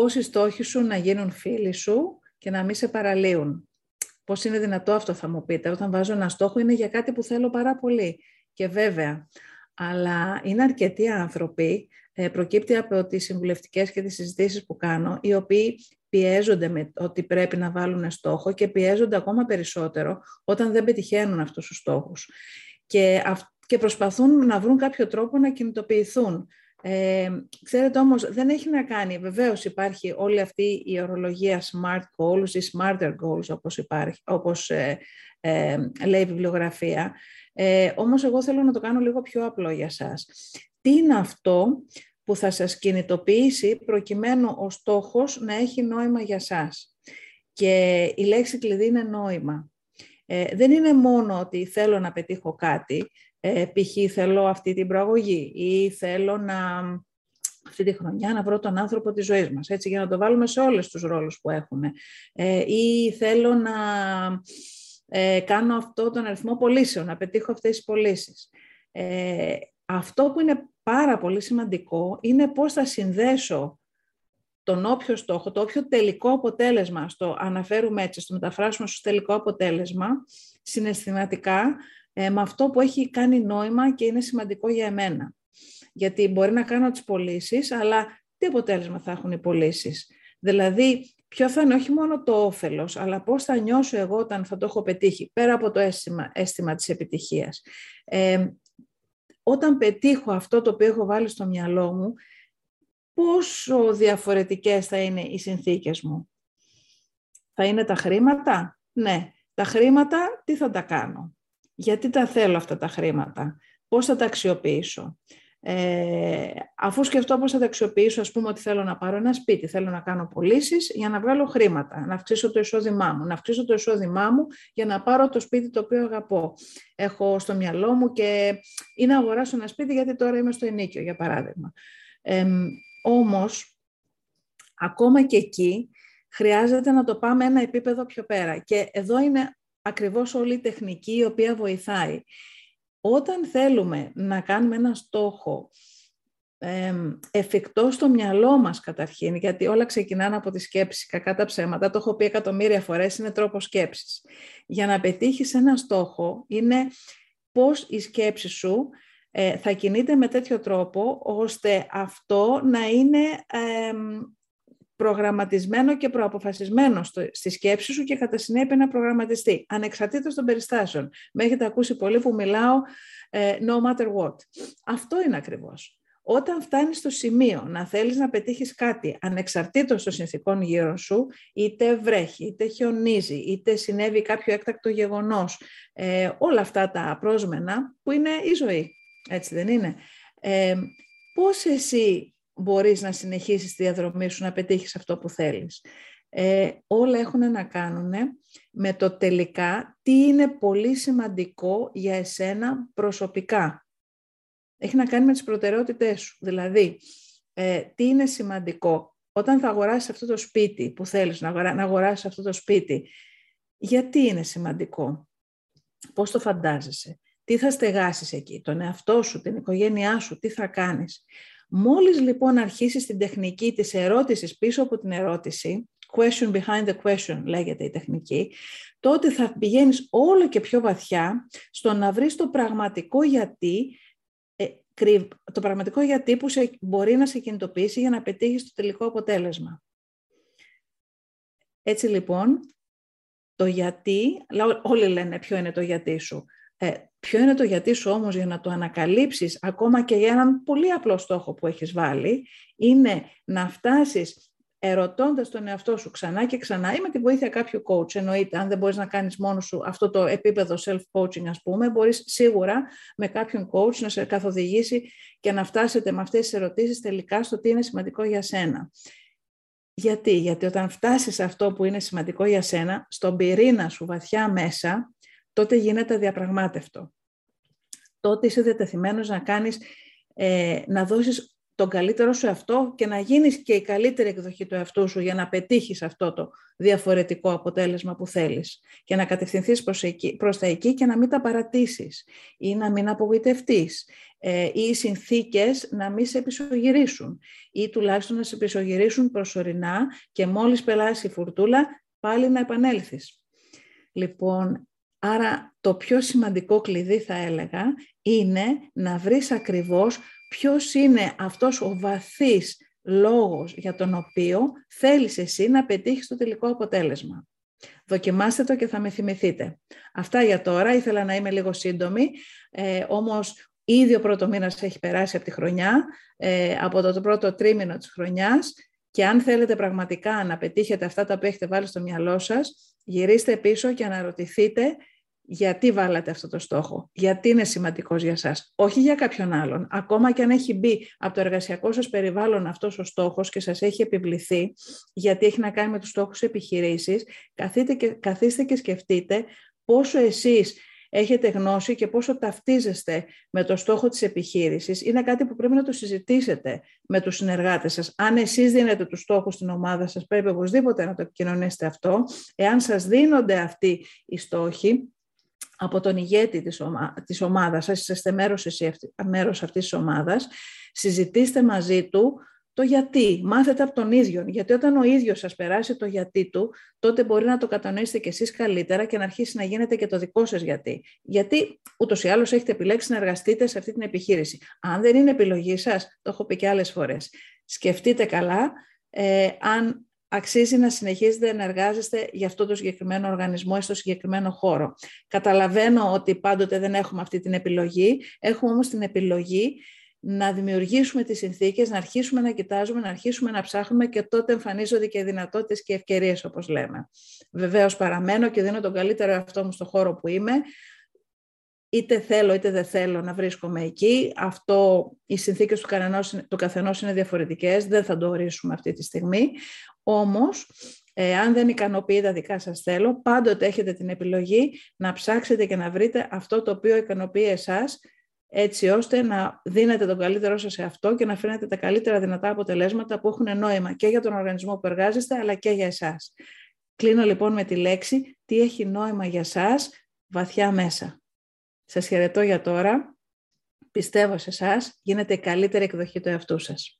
πώς οι στόχοι σου να γίνουν φίλοι σου και να μην σε παραλύουν. Πώς είναι δυνατό αυτό θα μου πείτε. Όταν βάζω ένα στόχο είναι για κάτι που θέλω πάρα πολύ. Και βέβαια, αλλά είναι αρκετοί άνθρωποι, ε, προκύπτει από τις συμβουλευτικές και τις συζητήσεις που κάνω, οι οποίοι πιέζονται με ότι πρέπει να βάλουν στόχο και πιέζονται ακόμα περισσότερο όταν δεν πετυχαίνουν αυτούς τους στόχους. Και, και προσπαθούν να βρουν κάποιο τρόπο να κινητοποιηθούν. Ε, ξέρετε όμως, δεν έχει να κάνει, βεβαίως υπάρχει όλη αυτή η ορολογία smart goals ή smarter goals όπως, υπάρχει, όπως ε, ε, λέει η βιβλιογραφία. Ε, όμως εγώ θέλω να το κάνω λίγο πιο απλό για σας. Τι είναι αυτό που θα σας κινητοποιήσει προκειμένου ο στόχος να έχει νόημα για σας; Και η λέξη κλειδί είναι νόημα. Ε, δεν είναι μόνο ότι θέλω να πετύχω κάτι, ε, π.χ. θέλω αυτή την προαγωγή ή θέλω να αυτή τη χρονιά να βρω τον άνθρωπο της ζωής μας, έτσι, για να το βάλουμε σε όλες τους ρόλους που έχουμε. Ε, ή θέλω να ε, κάνω αυτό τον αριθμό πωλήσεων, να πετύχω αυτές τις πωλήσεις. Ε, αυτό που είναι πάρα πολύ σημαντικό είναι πώς θα συνδέσω τον όποιο στόχο, το όποιο τελικό αποτέλεσμα, στο αναφέρουμε έτσι, στο μεταφράσουμε στο τελικό αποτέλεσμα, συναισθηματικά, ε, με αυτό που έχει κάνει νόημα και είναι σημαντικό για εμένα. Γιατί μπορεί να κάνω τις πωλήσεις, αλλά τι αποτέλεσμα θα έχουν οι πωλήσεις; Δηλαδή, ποιο θα είναι όχι μόνο το όφελος, αλλά πώς θα νιώσω εγώ όταν θα το έχω πετύχει, πέρα από το αίσθημα, αίσθημα της επιτυχίας. Ε, όταν πετύχω αυτό το οποίο έχω βάλει στο μυαλό μου, πόσο διαφορετικές θα είναι οι συνθήκες μου; Θα είναι τα χρήματα; Ναι. Τα χρήματα τι θα τα κάνω; Γιατί τα θέλω αυτά τα χρήματα; Πώς θα τα αξιοποιήσω; Ε, αφού σκεφτώ πώς θα τα αξιοποιήσω, ας πούμε ότι θέλω να πάρω ένα σπίτι, θέλω να κάνω πωλήσεις για να βγάλω χρήματα, να αυξήσω το εισόδημά μου, να αυξήσω το εισόδημά μου για να πάρω το σπίτι το οποίο αγαπώ. Έχω στο μυαλό μου και ή να αγοράσω ένα σπίτι γιατί τώρα είμαι στο ενίκιο, για παράδειγμα. Ε, όμως, ακόμα και εκεί, χρειάζεται να το πάμε ένα επίπεδο πιο πέρα. Και εδώ είναι ακριβώς όλη η τεχνική η οποία βοηθάει. Όταν θέλουμε να κάνουμε ένα στόχο ε, εφικτό στο μυαλό μας καταρχήν, γιατί όλα ξεκινάνε από τη σκέψη, κακά τα ψέματα, το έχω πει εκατομμύρια φορές, είναι τρόπος σκέψης. Για να πετύχεις ένα στόχο είναι πώς η σκέψη σου ε, θα κινείται με τέτοιο τρόπο, ώστε αυτό να είναι προγραμματισμένο και προαποφασισμένο στο, στη σκέψη σου και κατά συνέπεια να προγραμματιστεί, ανεξαρτήτως των περιστάσεων. Με έχετε ακούσει πολύ που μιλάω ε, no matter what. Αυτό είναι ακριβώς. Όταν φτάνεις στο σημείο να θέλεις να πετύχεις κάτι ανεξαρτήτως των συνθήκων γύρω σου, είτε βρέχει, είτε χιονίζει, είτε συνέβη κάποιο έκτακτο γεγονός, ε, όλα αυτά τα πρόσμενα που είναι η ζωή, έτσι δεν είναι. Ε, πώς εσύ μπορείς να συνεχίσεις τη διαδρομή σου, να πετύχεις αυτό που θέλεις. Ε, όλα έχουν να κάνουν με το τελικά τι είναι πολύ σημαντικό για εσένα προσωπικά. Έχει να κάνει με τις προτεραιότητές σου. Δηλαδή, ε, τι είναι σημαντικό. Όταν θα αγοράσεις αυτό το σπίτι που θέλεις να, αγορά, να αγοράσεις αυτό το σπίτι, γιατί είναι σημαντικό; Πώς το φαντάζεσαι; Τι θα στεγάσεις εκεί, τον εαυτό σου, την οικογένειά σου, τι θα κάνεις; Μόλις λοιπόν αρχίσεις την τεχνική της ερώτησης πίσω από την ερώτηση, question behind the question λέγεται η τεχνική, τότε θα πηγαίνεις όλο και πιο βαθιά στο να βρεις το πραγματικό γιατί, ε, το πραγματικό γιατί που σε, μπορεί να σε κινητοποιήσει για να πετύχεις το τελικό αποτέλεσμα. Έτσι λοιπόν, το γιατί, όλοι λένε ποιο είναι το γιατί σου. Ε, ποιο είναι το γιατί σου όμως για να το ανακαλύψεις ακόμα και για έναν πολύ απλό στόχο που έχεις βάλει, είναι να φτάσεις ερωτώντας τον εαυτό σου ξανά και ξανά ή με τη βοήθεια κάποιου coach, εννοείται, αν δεν μπορείς να κάνεις μόνος σου αυτό το επίπεδο self-coaching ας πούμε, μπορείς σίγουρα με κάποιον coach να σε καθοδηγήσει και να φτάσετε με αυτές τις ερωτήσεις τελικά στο τι είναι σημαντικό για σένα. Γιατί, γιατί όταν φτάσεις αυτό που είναι σημαντικό για σένα, στον πυρήνα σου βαθιά μέσα, τότε γίνεται διαπραγμάτευτο. Τότε είσαι διατεθειμένος να κάνεις, ε, να δώσεις τον καλύτερο σου εαυτό και να γίνεις και η καλύτερη εκδοχή του εαυτού σου για να πετύχεις αυτό το διαφορετικό αποτέλεσμα που θέλεις και να κατευθυνθείς προς, εκεί, προς τα εκεί και να μην τα παρατήσεις ή να μην απογοητευτείς ε, ή οι συνθήκες να μην σε επισογυρίσουν ή τουλάχιστον να σε επισογυρίσουν προσωρινά και μόλις πελάσει η φουρτούλα πάλι να επανέλθεις. Λοιπόν, άρα το πιο σημαντικό κλειδί θα έλεγα είναι να βρεις ακριβώς ποιος είναι αυτός ο βαθύς λόγος για τον οποίο θέλεις εσύ να πετύχεις το τελικό αποτέλεσμα. Δοκιμάστε το και θα με θυμηθείτε. Αυτά για τώρα. Ήθελα να είμαι λίγο σύντομη, ε, όμως ήδη ο πρώτος μήνας έχει περάσει από τη χρονιά, ε, από το πρώτο τρίμηνο της χρονιάς και αν θέλετε πραγματικά να πετύχετε αυτά τα οποία έχετε βάλει στο μυαλό σας, γυρίστε πίσω και αναρωτηθείτε γιατί βάλατε αυτό το στόχο, γιατί είναι σημαντικός για σας, όχι για κάποιον άλλον. Ακόμα και αν έχει μπει από το εργασιακό σας περιβάλλον αυτός ο στόχος και σας έχει επιβληθεί, γιατί έχει να κάνει με τους στόχους επιχειρήσεις, καθίστε και, καθίστε και σκεφτείτε πόσο εσείς έχετε γνώση και πόσο ταυτίζεστε με το στόχο της επιχείρησης. Είναι κάτι που πρέπει να το συζητήσετε με τους συνεργάτες σας. Αν εσείς δίνετε τους στόχους στην ομάδα σας, πρέπει οπωσδήποτε να το επικοινωνήσετε αυτό. Εάν σας δίνονται αυτοί οι στόχοι, από τον ηγέτη της, ομα... της ομάδας σας, είστε μέρος, εσύ, μέρος αυτής της ομάδας, συζητήστε μαζί του το γιατί. Μάθετε από τον ίδιο. Γιατί όταν ο ίδιος σας περάσει το γιατί του, τότε μπορεί να το κατανοήσετε κι εσείς καλύτερα και να αρχίσει να γίνεται και το δικό σας γιατί. Γιατί ούτως ή άλλως έχετε επιλέξει να εργαστείτε σε αυτή την επιχείρηση. Αν δεν είναι επιλογή σας, το έχω πει και άλλες φορές, σκεφτείτε καλά ε, αν αξίζει να συνεχίζετε να εργάζεστε για αυτό το συγκεκριμένο οργανισμό ή στο συγκεκριμένο χώρο. Καταλαβαίνω ότι πάντοτε δεν έχουμε αυτή την επιλογή, έχουμε όμως την επιλογή να δημιουργήσουμε τις συνθήκες, να αρχίσουμε να κοιτάζουμε, να αρχίσουμε να ψάχνουμε και τότε εμφανίζονται και δυνατότητες και ευκαιρίες όπως λέμε. Βεβαίως παραμένω και δίνω τον καλύτερο εαυτό μου στο χώρο που είμαι, είτε θέλω είτε δεν θέλω να βρίσκομαι εκεί. Αυτό, οι συνθήκες του, κανενός, του καθενός είναι διαφορετικές, δεν θα το ορίσουμε αυτή τη στιγμή. Όμως, ε, αν δεν ικανοποιεί τα δικά σας θέλω, πάντοτε έχετε την επιλογή να ψάξετε και να βρείτε αυτό το οποίο ικανοποιεί εσάς, έτσι ώστε να δίνετε τον καλύτερό σας σε αυτό και να φέρετε τα καλύτερα δυνατά αποτελέσματα που έχουν νόημα και για τον οργανισμό που εργάζεστε, αλλά και για εσάς. Κλείνω λοιπόν με τη λέξη «Τι έχει νόημα για σας βαθιά μέσα». Σας χαιρετώ για τώρα. Πιστεύω σε εσάς, γίνεται η καλύτερη εκδοχή του εαυτού σας.